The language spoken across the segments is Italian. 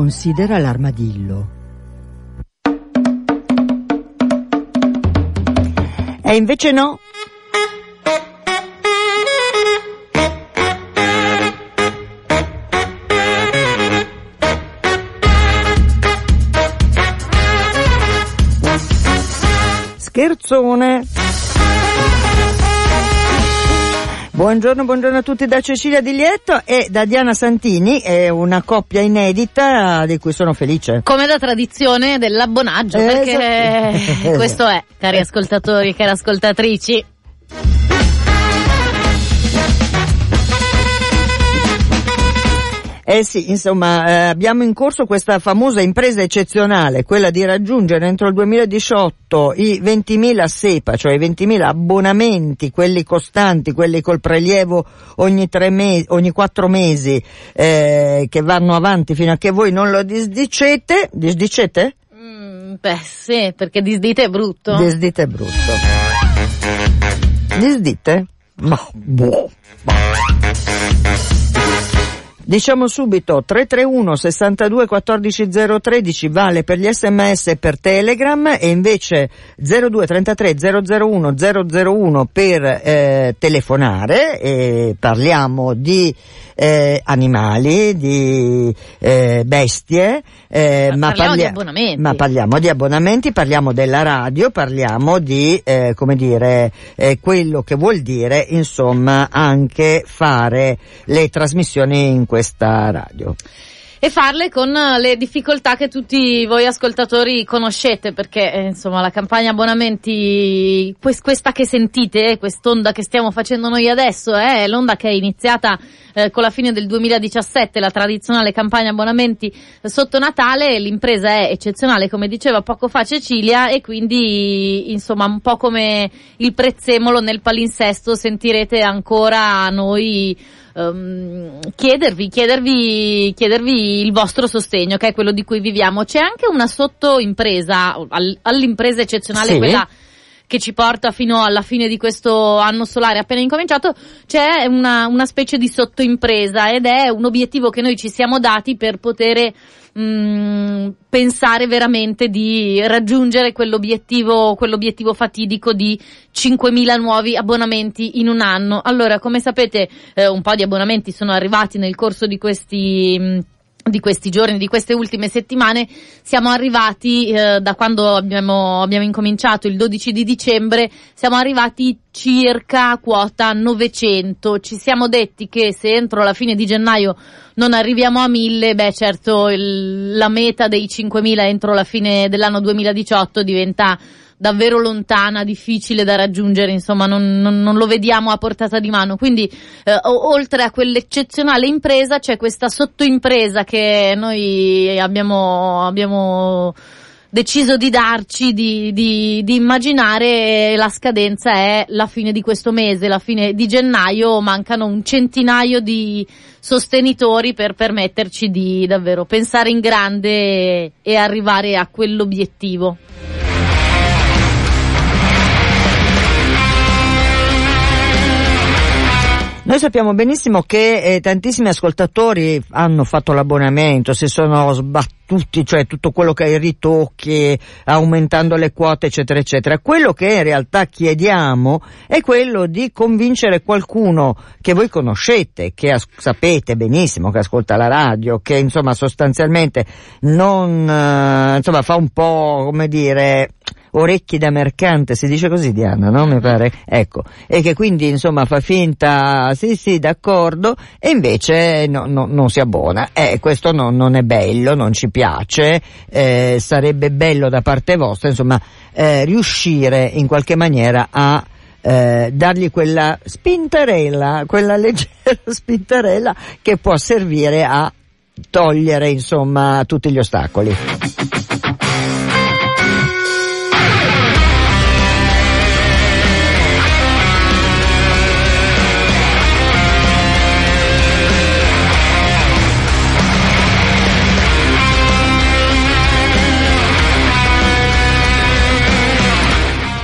Considera l'armadillo. E invece no. Scherzone. Buongiorno, buongiorno a tutti da Cecilia Di Lieto e da Diana Santini, è una coppia inedita di cui sono felice. Come da tradizione dell'abbonaggio, Eh, perché esatto. questo è, cari ascoltatori, cari ascoltatrici. Eh sì, insomma, eh, abbiamo in corso questa famosa impresa eccezionale, quella di raggiungere entro il 2018 i 20.000 SEPA, cioè i 20.000 abbonamenti, quelli costanti, quelli col prelievo ogni tre mesi, ogni quattro mesi, eh, che vanno avanti fino a che voi non lo disdicete, disdicete? Mm, beh, sì, perché disdite è brutto. Disdite è brutto. Disdite? Ma, boh. Diciamo subito 331 62 14 013 vale per gli sms e per telegram e invece 02 33 001 001 per eh, telefonare e parliamo di eh, animali, di eh, bestie, eh, Ma ma, parliamo di parlia- abbonamenti. ma parliamo di abbonamenti, parliamo della radio, parliamo di, eh, come dire, eh, quello che vuol dire, insomma, anche fare le trasmissioni in questa radio. E farle con le difficoltà che tutti voi ascoltatori conoscete, perché eh, insomma la campagna abbonamenti, quest- questa che sentite, quest'onda che stiamo facendo noi adesso, eh, è l'onda che è iniziata eh, con la fine del 2017, la tradizionale campagna abbonamenti sotto Natale, l'impresa è eccezionale, come diceva poco fa Cecilia, e quindi insomma un po' come il prezzemolo nel palinsesto sentirete ancora noi ehm, chiedervi, chiedervi, chiedervi il vostro sostegno, che è quello di cui viviamo. C'è anche una sottoimpresa, al- all'impresa eccezionale, Sì. quella che ci porta fino alla fine di questo anno solare appena incominciato, c'è una, una specie di sottoimpresa ed è un obiettivo che noi ci siamo dati per poter mm, pensare veramente di raggiungere quell'obiettivo, quell'obiettivo fatidico di 5.000 nuovi abbonamenti in un anno. Allora, come sapete, eh, un po' di abbonamenti sono arrivati nel corso di questi mm, di questi giorni, di queste ultime settimane, siamo arrivati eh, da quando abbiamo, abbiamo incominciato il 12 di dicembre, siamo arrivati circa quota 900. Ci siamo detti che se entro la fine di gennaio non arriviamo a 1000, beh certo il- la meta dei 5000 entro la fine dell'anno 2018 diventa davvero lontana, difficile da raggiungere, insomma non, non- non lo vediamo a portata di mano. Quindi eh, oltre a quell'eccezionale impresa c'è questa sottoimpresa che noi abbiamo, abbiamo deciso di darci, di, di, di immaginare, la scadenza è la fine di questo mese, la fine di gennaio, mancano un centinaio di sostenitori per permetterci di davvero pensare in grande e arrivare a quell'obiettivo. Noi sappiamo benissimo che eh, tantissimi ascoltatori hanno fatto l'abbonamento, si sono sbattuti, cioè tutto quello che è i ritocchi, aumentando le quote, eccetera, eccetera. Quello che in realtà chiediamo è quello di convincere qualcuno che voi conoscete, che as- sapete benissimo che ascolta la radio, che insomma sostanzialmente non, eh, insomma fa un po', come dire, orecchi da mercante, si dice così Diana, no? Mi pare, ecco, e che quindi insomma fa finta, sì sì d'accordo, e invece no, no, non si abbona, eh, questo no- non è bello, non ci piace, eh, sarebbe bello da parte vostra, insomma, eh, riuscire in qualche maniera a eh, dargli quella spintarella, quella leggera spintarella che può servire a togliere insomma tutti gli ostacoli.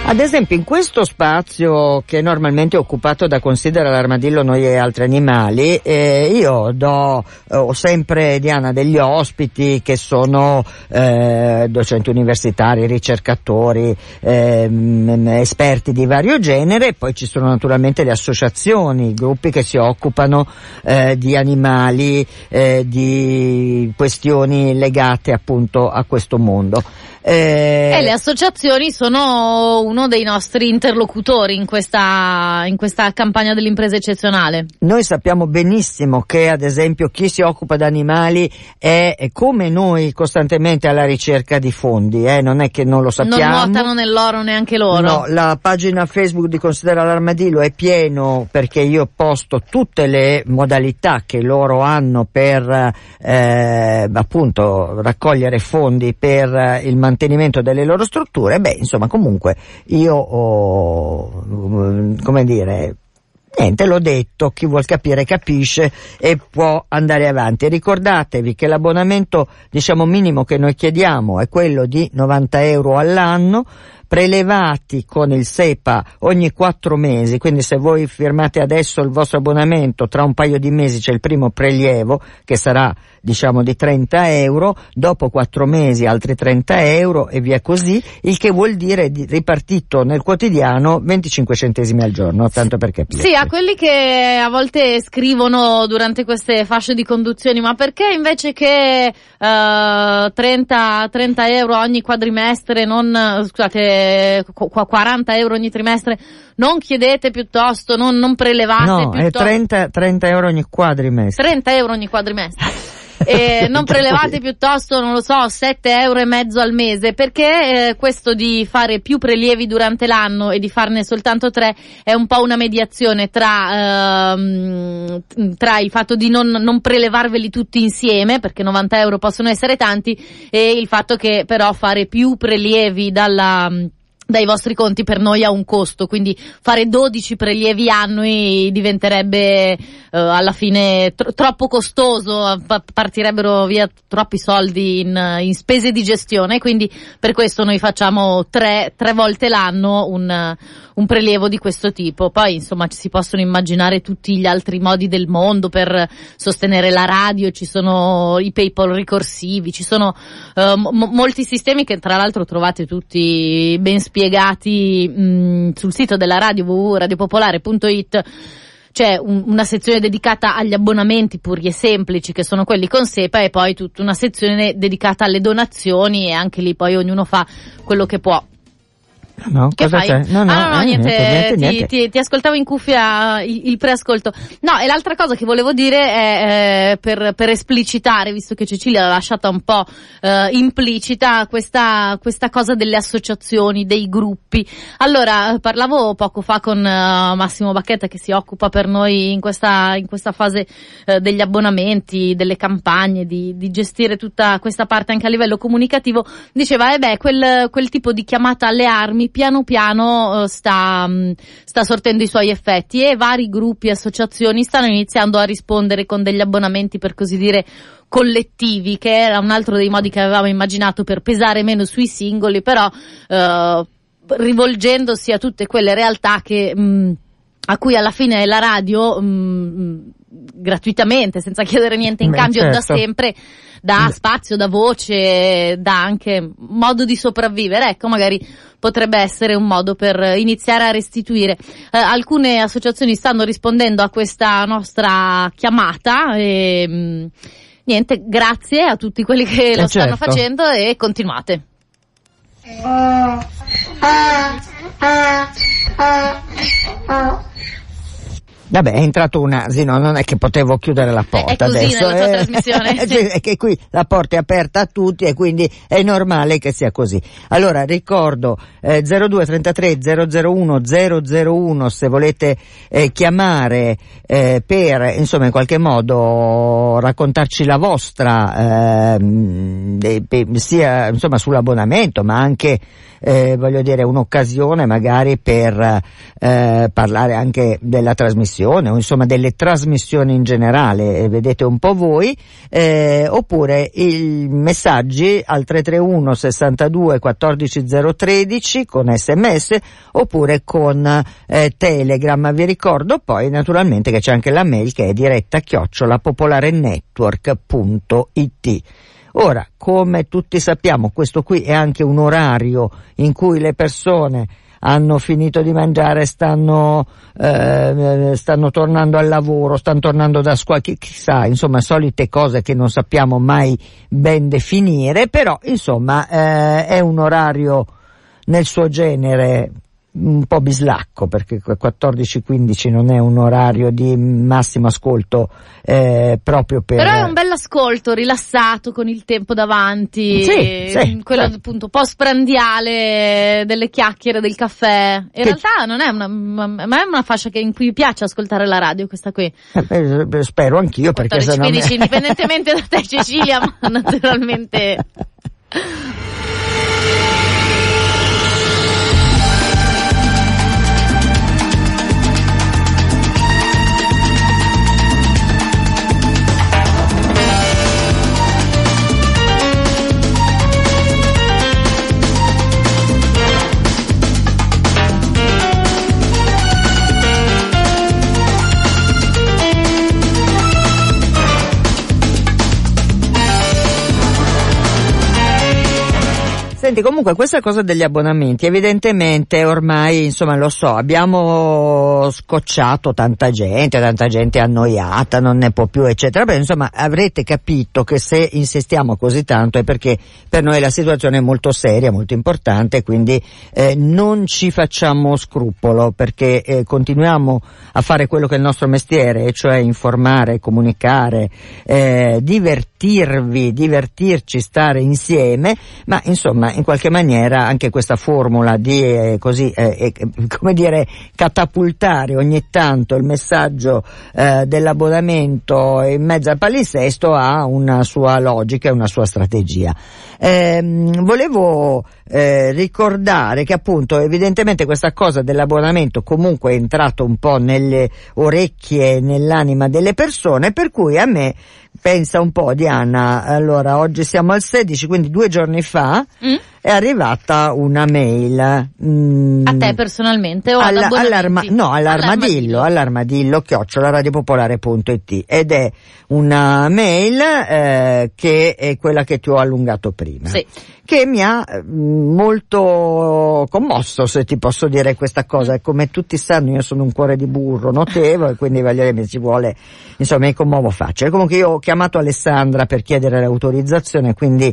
Ad esempio in questo spazio che normalmente è occupato da Considera l'armadillo noi e altri animali, eh, io do, eh, ho sempre Diana degli ospiti che sono eh, docenti universitari, ricercatori, ehm, esperti di vario genere, poi ci sono naturalmente le associazioni, i gruppi che si occupano eh, di animali, eh, di questioni legate appunto a questo mondo. Eh... E le associazioni sono uno dei nostri interlocutori in questa, in questa campagna dell'impresa eccezionale. Noi sappiamo benissimo che ad esempio chi si occupa di animali è, è come noi costantemente alla ricerca di fondi, eh? non è che non lo sappiamo. Non nuotano nell'oro neanche loro. No, la pagina Facebook di Considera l'Armadillo è pieno perché io posto tutte le modalità che loro hanno per eh, appunto raccogliere fondi per il mantenimento mantenimento delle loro strutture, beh, insomma, comunque io ho, come dire, Niente, l'ho detto, chi vuol capire capisce e può andare avanti. Ricordatevi che l'abbonamento, diciamo, minimo che noi chiediamo è quello di 90 euro all'anno, prelevati con il SEPA ogni quattro mesi, quindi se voi firmate adesso il vostro abbonamento, tra un paio di mesi c'è il primo prelievo che sarà diciamo di 30 euro, dopo quattro mesi altri 30 euro e via così, il che vuol dire ripartito nel quotidiano 25 centesimi al giorno, tanto per capire. Sì, a quelli che a volte scrivono durante queste fasce di conduzioni, ma perché invece che uh, 30, 30 euro ogni quadrimestre, non, scusate, 40 euro ogni trimestre, non chiedete piuttosto, non, non prelevate no, piuttosto. è 30, 30 euro ogni quadrimestre. 30 euro ogni quadrimestre. E non prelevate piuttosto, non lo so, 7 euro e mezzo al mese, perché eh, questo di fare più prelievi durante l'anno e di farne soltanto 3 è un po' una mediazione tra, ehm, tra il fatto di non, non prelevarveli tutti insieme, perché 90 euro possono essere tanti, e il fatto che però fare più prelievi dalla dai vostri conti per noi ha un costo, quindi fare 12 prelievi annui diventerebbe uh, alla fine tro- troppo costoso, partirebbero via troppi soldi in, in, spese di gestione, quindi per questo noi facciamo tre, tre volte l'anno un, un prelievo di questo tipo. Poi insomma si possono immaginare tutti gli altri modi del mondo per sostenere la radio, ci sono i PayPal ricorsivi, ci sono uh, m- molti sistemi che tra l'altro trovate tutti ben spiegati mh, sul sito della radio www.radiopopolare.it c'è un, una sezione dedicata agli abbonamenti puri e semplici che sono quelli con SEPA e poi tutta una sezione dedicata alle donazioni e anche lì poi ognuno fa quello che può. No, che cosa fai? c'è? No, no, ah, no, no, eh, niente, niente, niente, ti, niente. Ti, ti, ascoltavo in cuffia il, il, preascolto. No, e l'altra cosa che volevo dire è eh, per, per, esplicitare, visto che Cecilia l'ha lasciata un po' eh, implicita, questa, questa cosa delle associazioni, dei gruppi. Allora, parlavo poco fa con uh, Massimo Bacchetta che si occupa per noi in questa, in questa fase uh, degli abbonamenti, delle campagne, di, di, gestire tutta questa parte anche a livello comunicativo. Diceva, eh beh, quel, quel tipo di chiamata alle armi piano piano uh, sta, um, sta sortendo i suoi effetti e vari gruppi e associazioni stanno iniziando a rispondere con degli abbonamenti per così dire collettivi, che era un altro dei modi che avevamo immaginato per pesare meno sui singoli, però uh, rivolgendosi a tutte quelle realtà che mh, mm, a cui alla fine la radio mh, mm, gratuitamente, senza chiedere niente in Beh, cambio certo. da sempre, dà spazio, dà voce, dà anche modo di sopravvivere. Ecco, magari potrebbe essere un modo per iniziare a restituire. Eh, alcune associazioni stanno rispondendo a questa nostra chiamata e mh, niente, grazie a tutti quelli che Eh, lo stanno certo. facendo e continuate. 嗯，嗯，嗯，嗯，嗯！啊啊啊啊 Vabbè, è entrato un asino, non è che potevo chiudere la porta È così adesso. nella eh. trasmissione. Cioè, è che qui la porta è aperta a tutti e quindi è normale che sia così. Allora, ricordo eh, 0233 001 001 se volete eh, chiamare eh, per, insomma, in qualche modo raccontarci la vostra, ehm, sia insomma sull'abbonamento, ma anche eh, voglio dire un'occasione magari per eh, parlare anche della trasmissione trasmissione o insomma delle trasmissioni in generale, eh, vedete un po' voi, eh, oppure i messaggi al 331 62 14 013 con sms oppure con eh, telegram. Vi ricordo poi naturalmente che c'è anche la mail che è diretta chiocciola popolarenetwork.it. Ora, come tutti sappiamo, questo qui è anche un orario in cui le persone hanno finito di mangiare, stanno, eh, stanno tornando al lavoro, stanno tornando da scuola, chi, chissà, insomma, solite cose che non sappiamo mai ben definire, però, insomma, eh, è un orario nel suo genere un po' bislacco perché 14-15 non è un orario di massimo ascolto eh, proprio per... Però è un bel ascolto, rilassato, con il tempo davanti, sì, sì, quello sì. appunto post-prandiale delle chiacchiere del caffè. In che... realtà non è una, ma è una fascia che, in cui piace ascoltare la radio questa qui. Eh, spero anch'io perché se no... Me... indipendentemente da te Cecilia, ma naturalmente... Senti, comunque questa cosa degli abbonamenti, evidentemente ormai, insomma, lo so, abbiamo scocciato tanta gente, tanta gente annoiata, non ne può più, eccetera. Beh, insomma, avrete capito che se insistiamo così tanto è perché per noi la situazione è molto seria, molto importante, quindi eh, non ci facciamo scrupolo perché eh, continuiamo a fare quello che è il nostro mestiere, cioè informare, comunicare, eh, divertirvi, divertirci, stare insieme, ma insomma in qualche maniera anche questa formula di eh, così, eh, come dire, catapultare ogni tanto il messaggio eh, dell'abbonamento in mezzo al palinsesto ha una sua logica e una sua strategia. Ehm, volevo eh, ricordare che appunto evidentemente questa cosa dell'abbonamento comunque è entrato un po' nelle orecchie nell'anima delle persone per cui a me pensa un po' Diana, allora oggi siamo al 16 quindi due giorni fa mm? È arrivata una mail. Mm, a te personalmente o alla, all'arma, no, all'armadillo, all'armadillo, chiocciolaradiopopolare.it ed è una mail eh, che è quella che ti ho allungato prima. Sì. Che mi ha mm, molto commosso, se ti posso dire questa cosa. E come tutti sanno, io sono un cuore di burro notevole, quindi voglio dire, mi ci vuole, insomma, mi commuovo facile. Comunque io ho chiamato Alessandra per chiedere l'autorizzazione, quindi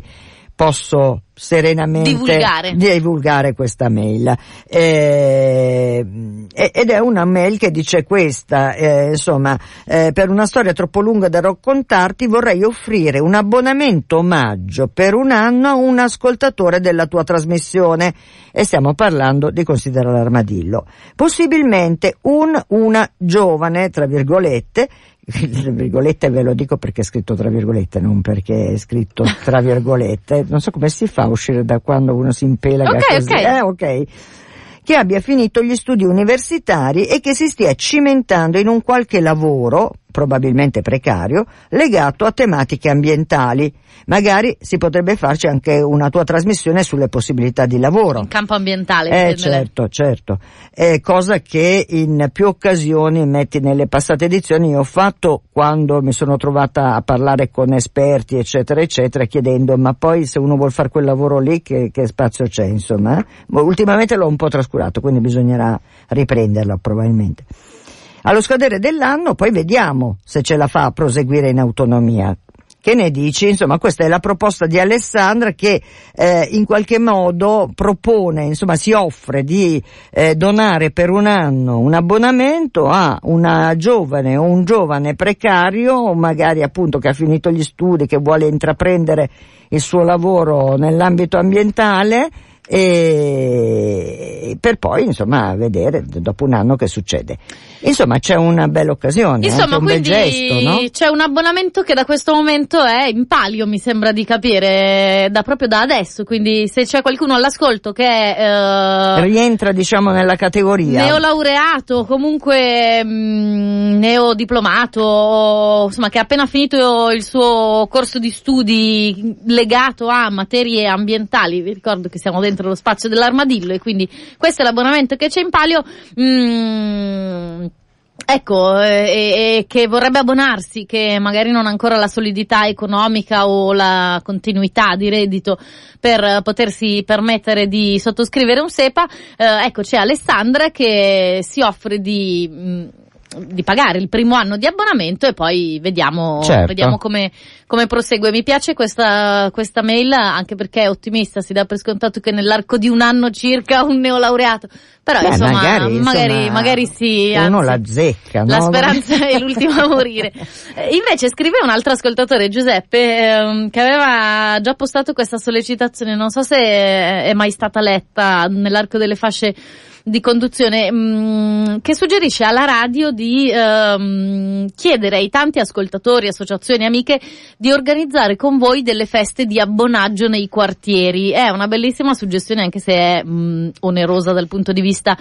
posso serenamente divulgare, divulgare questa mail. Eh, ed è una mail che dice questa eh, insomma eh, per una storia troppo lunga da raccontarti vorrei offrire un abbonamento omaggio per un anno a un ascoltatore della tua trasmissione. E stiamo parlando di Considera l'armadillo. Possibilmente un una giovane tra virgolette tra virgolette ve lo dico perché è scritto tra virgolette, non perché è scritto tra virgolette. Non so come si fa a uscire da quando uno si impela okay, così. Okay. Eh, ok. Che abbia finito gli studi universitari e che si stia cimentando in un qualche lavoro, probabilmente precario, legato a tematiche ambientali. Magari si potrebbe farci anche una tua trasmissione sulle possibilità di lavoro. In campo ambientale. Eh, certo, certo. Eh, cosa che in più occasioni, metti nelle passate edizioni, io ho fatto quando mi sono trovata a parlare con esperti, eccetera, eccetera, chiedendo ma poi se uno vuol fare quel lavoro lì che, che spazio c'è, insomma. Eh? Ultimamente l'ho un po' trascurato, quindi bisognerà riprenderlo probabilmente. Allo scadere dell'anno poi vediamo se ce la fa a proseguire in autonomia. Che ne dici? Insomma, questa è la proposta di Alessandra che eh, in qualche modo propone, insomma, si offre di eh, donare per un anno un abbonamento a una giovane o un giovane precario, magari appunto che ha finito gli studi, che vuole intraprendere il suo lavoro nell'ambito ambientale, e per poi insomma vedere dopo un anno che succede. Insomma c'è una bella occasione, insomma, un bel gesto, no? C'è un abbonamento che da questo momento è in palio, mi sembra di capire, da proprio da adesso, quindi se c'è qualcuno all'ascolto che eh, rientra diciamo nella categoria neolaureato, comunque mh, mm, neodiplomato, insomma che ha appena finito il suo corso di studi legato a materie ambientali, vi ricordo che siamo dentro lo spazio dell'armadillo e quindi questo è l'abbonamento che c'è in palio. Mm, Ecco, eh, e, che vorrebbe abbonarsi, che magari non ha ancora la solidità economica o la continuità di reddito per potersi permettere di sottoscrivere un SEPA, eh, ecco c'è Alessandra che si offre di mh, mm, di pagare il primo anno di abbonamento e poi vediamo, certo. vediamo come, come, prosegue. Mi piace questa, questa mail anche perché è ottimista, si dà per scontato che nell'arco di un anno circa un neolaureato. Però Beh, insomma, magari, magari, insomma, magari sì. Uno anzi, la zecca, no? La speranza è l'ultima a morire. Eh, invece scrive un altro ascoltatore, Giuseppe, ehm, che aveva già postato questa sollecitazione, non so se è mai stata letta nell'arco delle fasce di conduzione mh, mm, che suggerisce alla radio di ehm, chiedere ai tanti ascoltatori, associazioni, amiche di organizzare con voi delle feste di abbonaggio nei quartieri. È una bellissima suggestione anche se è mh, mm, onerosa dal punto di vista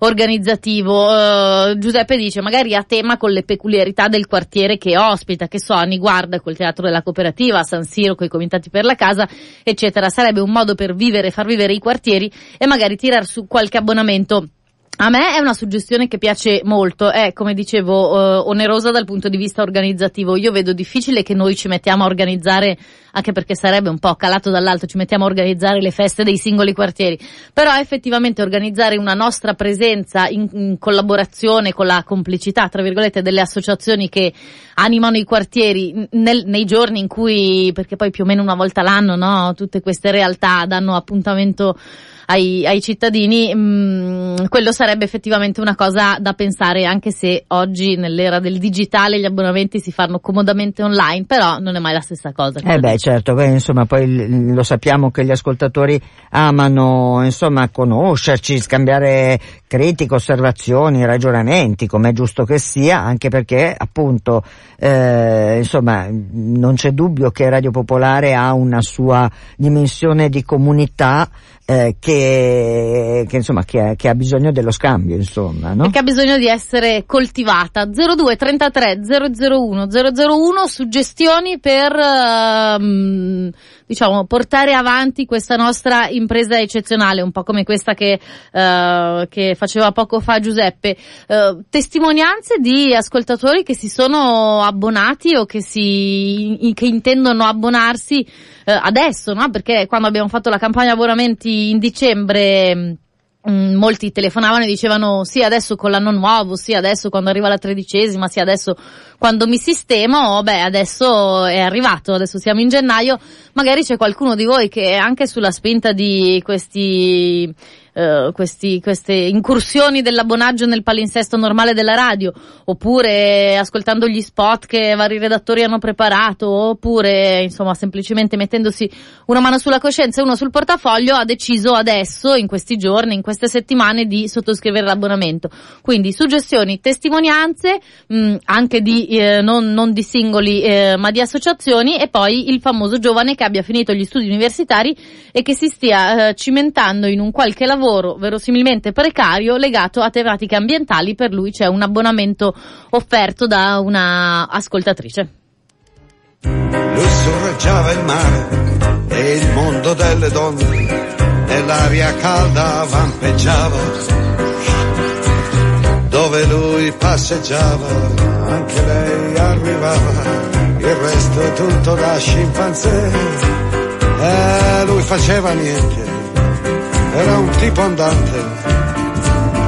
organizzativo. Uh, Giuseppe dice magari a tema con le peculiarità del quartiere che ospita, che so, Ani guarda col teatro della cooperativa, San Siro con i comitati per la casa, eccetera. Sarebbe un modo per vivere, far vivere i quartieri e magari tirar su qualche abbonamento a me è una suggestione che piace molto, è come dicevo eh, onerosa dal punto di vista organizzativo. Io vedo difficile che noi ci mettiamo a organizzare, anche perché sarebbe un po' calato dall'alto, ci mettiamo a organizzare le feste dei singoli quartieri. Però effettivamente organizzare una nostra presenza in, in collaborazione con la complicità, tra virgolette, delle associazioni che animano i quartieri nel, nei giorni in cui, perché poi più o meno una volta l'anno, no, tutte queste realtà danno appuntamento ai, ai cittadini, mh, mm, quello sarebbe effettivamente una cosa da pensare, anche se oggi nell'era del digitale gli abbonamenti si fanno comodamente online, però non è mai la stessa cosa. Eh beh, certo, beh, insomma, poi lo sappiamo che gli ascoltatori amano, insomma, conoscerci, scambiare critiche, osservazioni, ragionamenti, come è giusto che sia, anche perché appunto, eh, insomma, non c'è dubbio che Radio Popolare ha una sua dimensione di comunità eh, che, che, insomma, che che, ha, bisogno dello scambio, insomma, no? Che ha bisogno di essere coltivata. 02 33 001 001 suggestioni per uh, diciamo, portare avanti questa nostra impresa eccezionale, un po' come questa che, uh, che faceva poco fa Giuseppe. Uh, testimonianze di ascoltatori che si sono abbonati o che, si, che intendono abbonarsi uh, adesso, no? Perché quando abbiamo fatto la campagna abbonamenti in dicembre Mm, molti telefonavano e dicevano sì adesso con l'anno nuovo, sì adesso quando arriva la tredicesima, sì adesso quando mi sistemo, beh adesso è arrivato, adesso siamo in gennaio, magari c'è qualcuno di voi che anche sulla spinta di questi eh, questi, queste incursioni dell'abbonaggio nel palinsesto normale della radio, oppure ascoltando gli spot che vari redattori hanno preparato, oppure insomma semplicemente mettendosi una mano sulla coscienza e uno sul portafoglio, ha deciso adesso, in questi giorni, in queste settimane, di sottoscrivere l'abbonamento. Quindi suggestioni, testimonianze, mh, mm, anche di, eh, non, non, di singoli, eh, ma di associazioni, e poi il famoso giovane che abbia finito gli studi universitari e che si stia eh, cimentando in un qualche lavoro lavoro verosimilmente precario legato a tematiche ambientali, per lui c'è un abbonamento offerto da una ascoltatrice. Lui sorreggiava il mare e il mondo delle donne e l'aria calda vampeggiava. Dove lui passeggiava, anche lei arrivava, il resto tutto da scimpanzé. E lui faceva niente, era un tipo andante.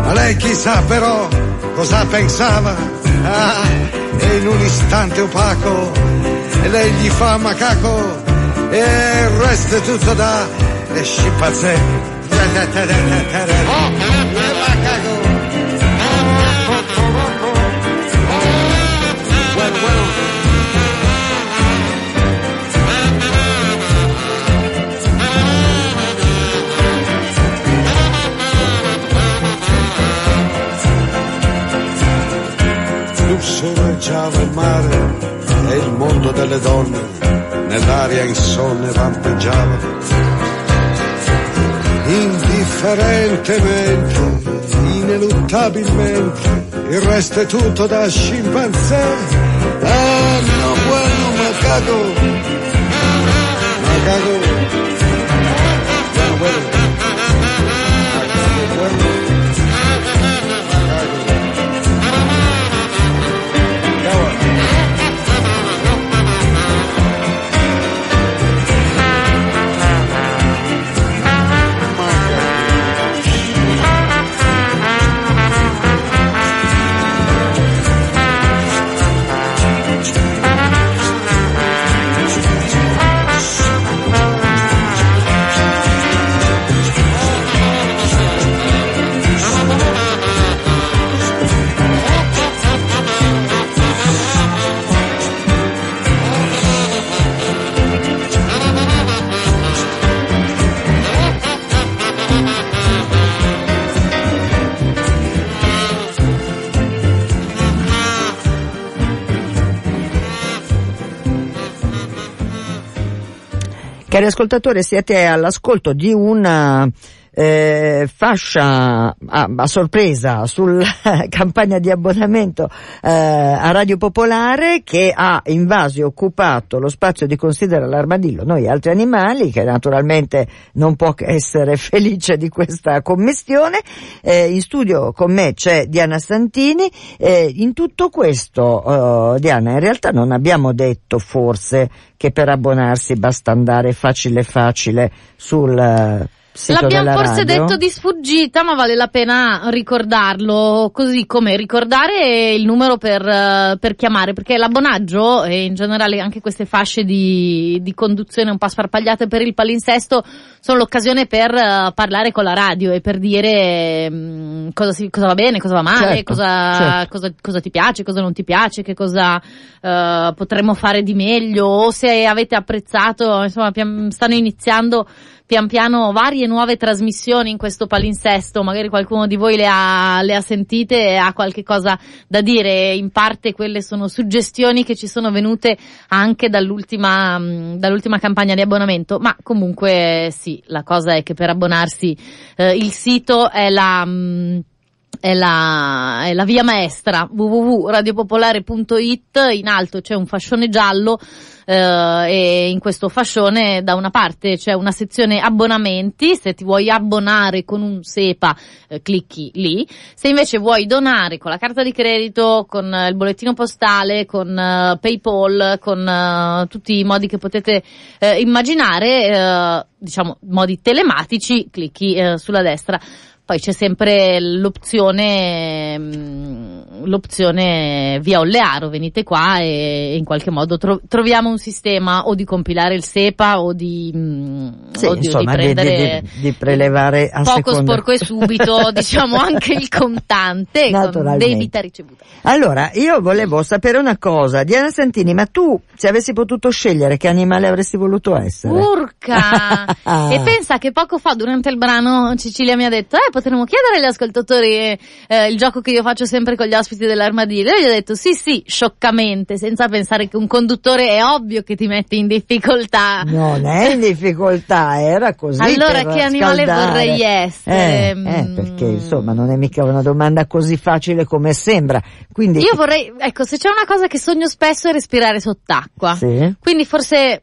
Ma lei chissà però cosa pensava. Ah, e in un istante opaco e lei gli fa macaco e il resto è tutto da scimpanzé. Oh, e il mondo delle donne nell'aria insonne vampeggiava. Indifferentemente, ineluttabilmente, il resto è tutto da scimpanzé. Ah, no, bueno, macaco. Macaco. Cari ascoltatori, siete all'ascolto di una eh, fascia a, a, sorpresa sulla campagna di abbonamento eh, a Radio Popolare che ha invaso e occupato lo spazio di Considera l'armadillo, noi altri animali, che naturalmente non può essere felice di questa commistione. Eh, in studio con me c'è Diana Santini. in tutto questo, eh, Diana, in realtà non abbiamo detto forse che per abbonarsi basta andare facile facile sul L'abbiamo forse radio. detto di sfuggita, ma vale la pena ricordarlo, così come ricordare il numero per, uh, per chiamare, perché l'abbonaggio e in generale anche queste fasce di, di conduzione un po' sparpagliate per il palinsesto sono l'occasione per uh, parlare con la radio e per dire um, cosa, si, cosa, va bene, cosa va male, certo, cosa, certo. cosa, cosa, ti piace, cosa non ti piace, che cosa uh, potremmo fare di meglio o se avete apprezzato, insomma, stanno iniziando pian piano varie nuove trasmissioni in questo palinsesto, magari qualcuno di voi le ha, le ha sentite e ha qualche cosa da dire, in parte quelle sono suggestioni che ci sono venute anche dall'ultima, dall'ultima campagna di abbonamento, ma comunque sì, la cosa è che per abbonarsi eh, il sito è la... Mh, è la, è la via maestra www.radiopopolare.it in alto c'è un fascione giallo eh, e in questo fascione da una parte c'è una sezione abbonamenti se ti vuoi abbonare con un SEPA eh, clicchi lì se invece vuoi donare con la carta di credito con il bollettino postale con uh, Paypal con uh, tutti i modi che potete uh, immaginare diciamo modi telematici clicchi sulla destra poi c'è sempre l'opzione, l'opzione via Ollearo, venite qua e in qualche modo tro- troviamo un sistema o di compilare il SEPA o di, sì, o di, insomma, di prendere di, di, prelevare a poco seconda. sporco e subito, diciamo anche il contante con debita ricevuta. Allora, io volevo sapere una cosa, Diana Santini, ma tu se avessi potuto scegliere che animale avresti voluto essere? Urca! e pensa che poco fa durante il brano Cecilia mi ha detto, eh potremmo chiedere agli ascoltatori eh, il gioco che io faccio sempre con gli ospiti dell'armadillo. E gli ho detto sì, sì, scioccamente, senza pensare che un conduttore è ovvio che ti mette in difficoltà. Non è in difficoltà, era così. Allora, che animale scaldare. vorrei essere? Eh, eh, perché insomma non è mica una domanda così facile come sembra. Quindi... Io vorrei, ecco, se c'è una cosa che sogno spesso è respirare sott'acqua. Sì. Quindi forse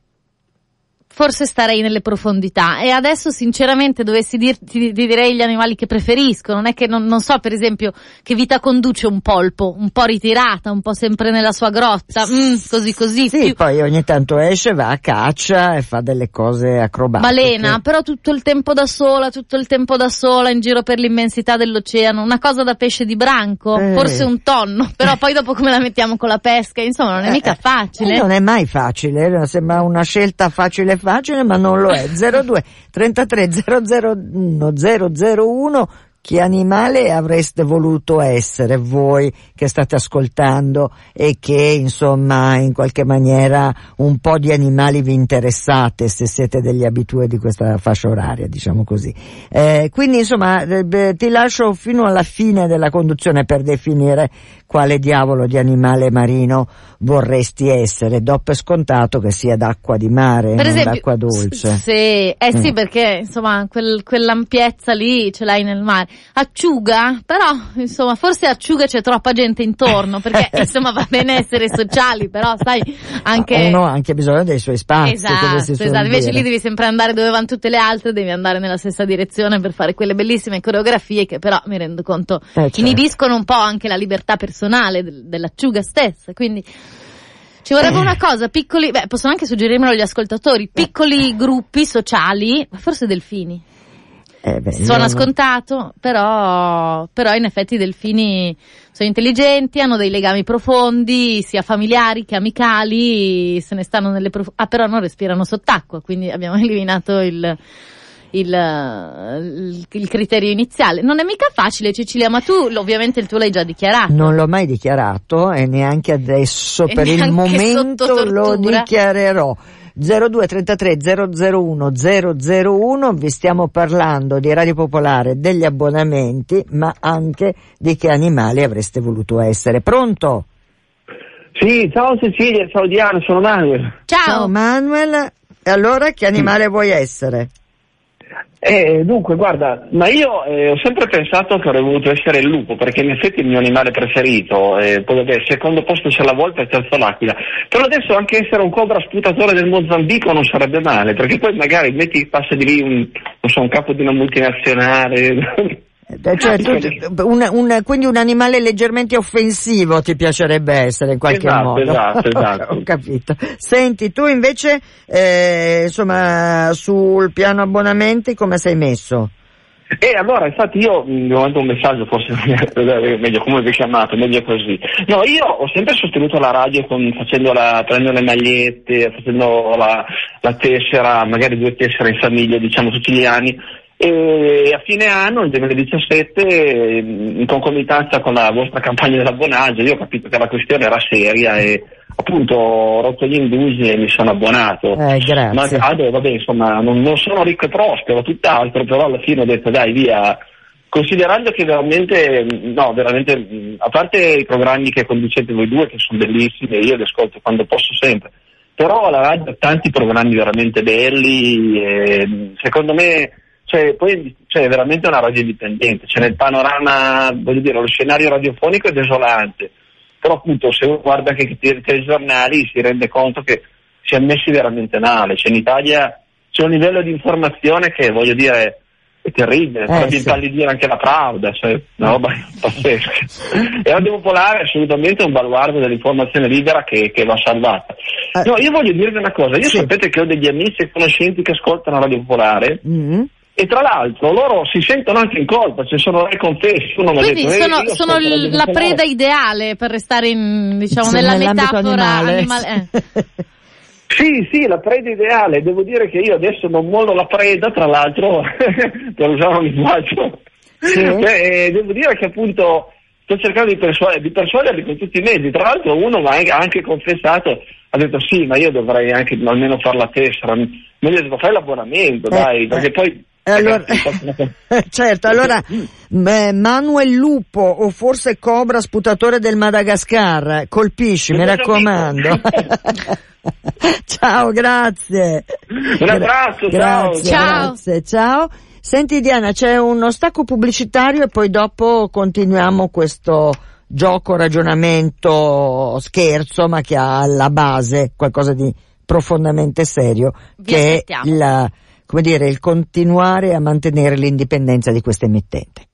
forse starei nelle profondità. E adesso sinceramente dovessi dirti ti, direi gli animali che preferisco. Non è che non, non, so per esempio che vita conduce un polpo un po' ritirata un po' sempre nella sua grotta. Mm, così così sì più... poi ogni tanto esce va a caccia e fa delle cose acrobatiche. Balena però tutto il tempo da sola tutto il tempo da sola in giro per l'immensità dell'oceano. Una cosa da pesce di branco Eh. forse un tonno però poi dopo come la mettiamo con la pesca? Insomma non è mica Eh, facile. non è mai facile, sembra una scelta facile facile, ma non lo è. 02 33 001 001 che animale avreste voluto essere voi che state ascoltando e che insomma in qualche maniera un po' di animali vi interessate se siete degli abitui di questa fascia oraria, diciamo così. Eh, quindi insomma eh, ti lascio fino alla fine della conduzione per definire quale diavolo di animale marino vorresti essere. Do per scontato che sia d'acqua di mare, per esempio, d'acqua dolce. Sì, eh sì, mm. perché insomma quel, quell'ampiezza lì ce l'hai nel mare. Acciuga, però insomma forse acciuga c'è troppa gente intorno, perché insomma va bene essere sociali, però sai anche... Uno ha anche bisogno dei suoi spazi. Esatto, esatto. invece lì devi sempre andare dove vanno tutte le altre, devi andare nella stessa direzione per fare quelle bellissime coreografie che però mi rendo conto eh, certo. inibiscono un po' anche la libertà personale personale dell'acciuga stessa, quindi ci vorrebbe una cosa, piccoli, beh, possono anche suggerirmelo gli ascoltatori, piccoli gruppi sociali, forse delfini. Eh beh, Suona scontato, però, però in effetti i delfini sono intelligenti, hanno dei legami profondi, sia familiari che amicali, se ne stanno nelle prof- ah però non respirano sott'acqua, quindi abbiamo eliminato il, il, il, criterio iniziale. Non è mica facile Cecilia, ma tu ovviamente il tuo l'hai già dichiarato. Non l'ho mai dichiarato e neanche adesso, e per neanche il momento lo dichiarerò. 0233 001 001 vi stiamo parlando di Radio Popolare, degli abbonamenti, ma anche di che animali avreste voluto essere. Pronto? Sì, ciao Cecilia, ciao Diana, sono Manuel. Ciao, ciao Manuel. E allora che animale vuoi essere? Eh, dunque, guarda, ma io eh, ho sempre pensato che avrei voluto essere il lupo, perché in effetti è il mio animale preferito, eh, poi secondo posto c'è la volta e terzo l'aquila. Però adesso anche essere un cobra sputatore del Mozambico non sarebbe male, perché poi magari metti passa di lì un, so, un capo di una multinazionale. Eh, cioè, tu, un, un, quindi un animale leggermente offensivo ti piacerebbe essere in qualche esatto, modo. Esatto, esatto. Ho capito. Senti, tu invece, eh, insomma, sul piano abbonamenti come sei messo? E allora, infatti io vi mando un messaggio, forse meglio come vi chiamate, meglio così. No, io ho sempre sostenuto la radio con, la, prendendo le magliette, facendo la, la tessera, magari due tessere in famiglia, diciamo tutti gli anni, e a fine anno, nel 2017, in concomitanza con la vostra campagna dell'abbonaggio, io ho capito che la questione era seria e appunto ho rotto gli indugi e mi sono abbonato. Eh, grazie. Ma vado, vabbè, insomma, non, non, sono ricco e prospero, tutt'altro, però alla fine ho detto dai via, considerando che veramente, no, veramente, a parte i programmi che conducete voi due, che sono bellissimi, io li ascolto quando posso sempre, però la radio ha tanti programmi veramente belli e secondo me cioè, poi cioè, è veramente una radio indipendente, cioè, nel panorama, voglio dire, lo scenario radiofonico è desolante, però appunto se uno guarda anche i telegiornali si rende conto che si è messi veramente male, cioè, in Italia c'è un livello di informazione che voglio dire è terribile, eh, sì. impallidire anche la Pravda, cioè una roba pazzesca. e Radio Popolare è assolutamente un baluardo dell'informazione libera che, che va salvata. Eh. No, io voglio dirvi una cosa, io sì. sapete che ho degli amici e conoscenti che ascoltano Radio Popolare mm-hmm e tra l'altro loro si sentono anche in colpa, cioè sono re confessi. Uno Quindi detto, sono, sono l- la preda ideale per restare in, diciamo, nella metafora animale. animale eh. Sì, sì, la preda ideale. Devo dire che io adesso non mollo la preda, tra l'altro, per usare un linguaggio. Sì. Eh, devo dire che appunto sto cercando di, persuaderli, di persuaderli con tutti i mezzi. Tra l'altro uno mi ha anche confessato, ha detto sì, ma io dovrei anche almeno fare la tessera. Meglio devo fare l'abbonamento, eh, dai, perché eh. poi allora, certo, allora Manuel Lupo o forse Cobra sputatore del Madagascar, colpisci, mi raccomando. ciao, grazie. Un abbraccio, grazie, ciao. Grazie, ciao. Senti Diana, c'è uno stacco pubblicitario e poi dopo continuiamo questo gioco, ragionamento, scherzo, ma che ha alla base qualcosa di profondamente serio, Vi che aspettiamo. è la come dire, il continuare a mantenere l'indipendenza di questa emittente.